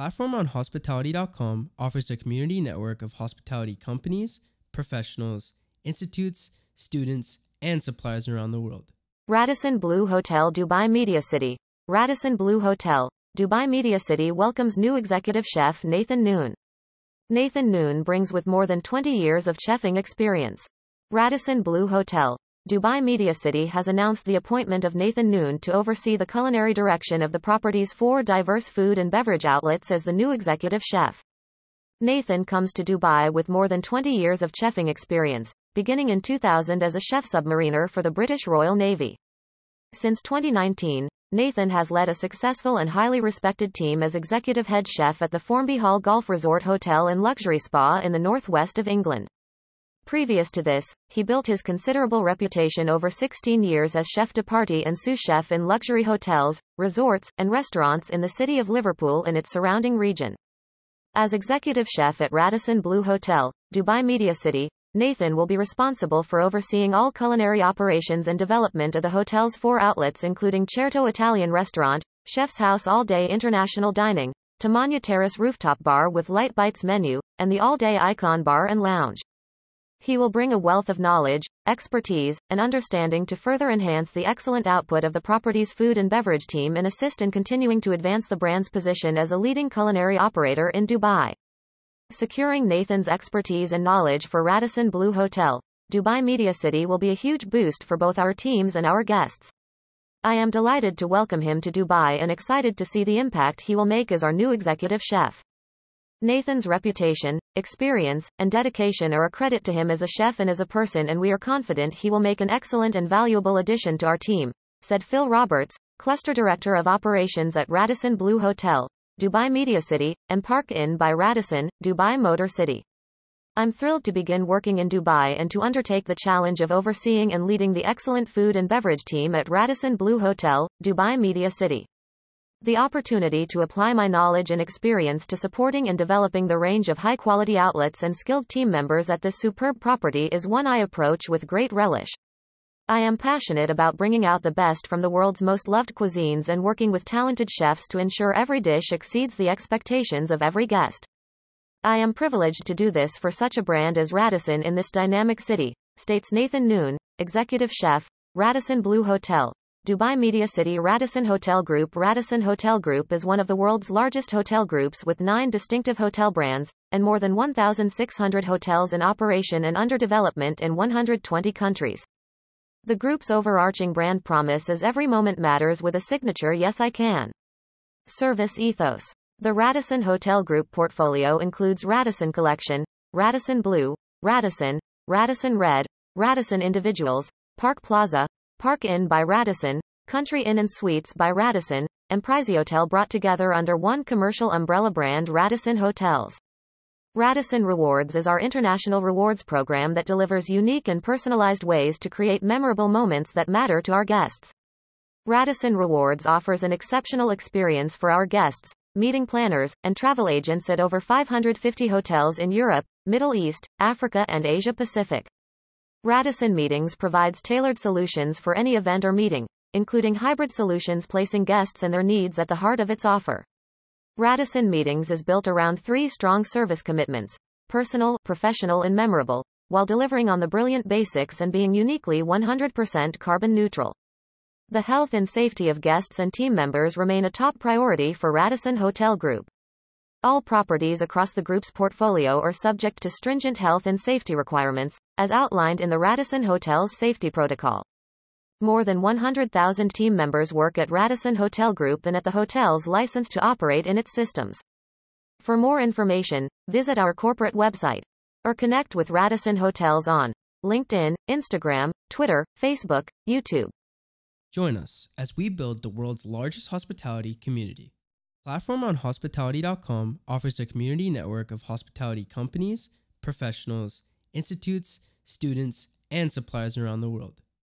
Platform on Hospitality.com offers a community network of hospitality companies, professionals, institutes, students, and suppliers around the world. Radisson Blu Hotel Dubai Media City. Radisson Blu Hotel, Dubai Media City welcomes new executive chef Nathan Noon. Nathan Noon brings with more than 20 years of chefing experience. Radisson Blu Hotel, Dubai Media City has announced the appointment of Nathan Noon to oversee the culinary direction of the property's four diverse food and beverage outlets as the new executive chef. Nathan comes to Dubai with more than 20 years of chefing experience, beginning in 2000 as a chef submariner for the British Royal Navy. Since 2019, Nathan has led a successful and highly respected team as executive head chef at the Formby Hall Golf Resort Hotel and Luxury Spa in the northwest of England. Previous to this, he built his considerable reputation over 16 years as chef de partie and sous chef in luxury hotels, resorts, and restaurants in the city of Liverpool and its surrounding region. As executive chef at Radisson Blu Hotel, Dubai Media City, Nathan will be responsible for overseeing all culinary operations and development of the hotel's four outlets including Certo Italian Restaurant, Chef's House All-Day International Dining, Tamanya Terrace Rooftop Bar with Light Bites menu, and the All-Day Icon Bar and Lounge. He will bring a wealth of knowledge, expertise, and understanding to further enhance the excellent output of the property's food and beverage team and assist in continuing to advance the brand's position as a leading culinary operator in Dubai. Securing Nathan's expertise and knowledge for Radisson Blu Hotel, Dubai Media City will be a huge boost for both our teams and our guests. I am delighted to welcome him to Dubai and excited to see the impact he will make as our new executive chef. Nathan's reputation, experience, and dedication are a credit to him as a chef and as a person and we are confident he will make an excellent and valuable addition to our team, said Phil Roberts, Cluster Director of Operations at Radisson Blu Hotel, Dubai Media City, and Park Inn by Radisson, Dubai Motor City. I'm thrilled to begin working in Dubai and to undertake the challenge of overseeing and leading the excellent food and beverage team at Radisson Blu Hotel, Dubai Media City. The opportunity to apply my knowledge and experience to supporting and developing the range of high quality outlets and skilled team members at this superb property is one I approach with great relish. I am passionate about bringing out the best from the world's most loved cuisines and working with talented chefs to ensure every dish exceeds the expectations of every guest. I am privileged to do this for such a brand as Radisson in this dynamic city, states Nathan Noon, executive chef, Radisson Blu Hotel. Dubai Media City Radisson Hotel Group Radisson Hotel Group is one of the world's largest hotel groups with nine distinctive hotel brands, and more than 1,600 hotels in operation and under development in 120 countries. The group's overarching brand promise is every moment matters with a signature yes I can. Service ethos. The Radisson Hotel Group portfolio includes Radisson Collection, Radisson Blu, Radisson, Radisson Red, Radisson Individuals, Park Plaza, Park Inn by Radisson, Country Inn and Suites by Radisson, and prizeotel brought together under one commercial umbrella brand Radisson Hotels. Radisson Rewards is our international rewards program that delivers unique and personalized ways to create memorable moments that matter to our guests. Radisson Rewards offers an exceptional experience for our guests, meeting planners, and travel agents at over 550 hotels in Europe, Middle East, Africa, and Asia Pacific. Radisson Meetings provides tailored solutions for any event or meeting, including hybrid solutions placing guests and their needs at the heart of its offer. Radisson Meetings is built around three strong service commitments personal, professional, and memorable, while delivering on the brilliant basics and being uniquely 100% carbon neutral. The health and safety of guests and team members remain a top priority for Radisson Hotel Group. All properties across the group's portfolio are subject to stringent health and safety requirements, as outlined in the Radisson Hotel's safety protocol. More than 100,000 team members work at Radisson Hotel Group and at the hotels licensed to operate in its systems. For more information, visit our corporate website or connect with Radisson Hotels on LinkedIn, Instagram, Twitter, Facebook, YouTube. Join us as we build the world's largest hospitality community. Platform on Hospitality.com offers a community network of hospitality companies, professionals, institutes, students, and suppliers around the world.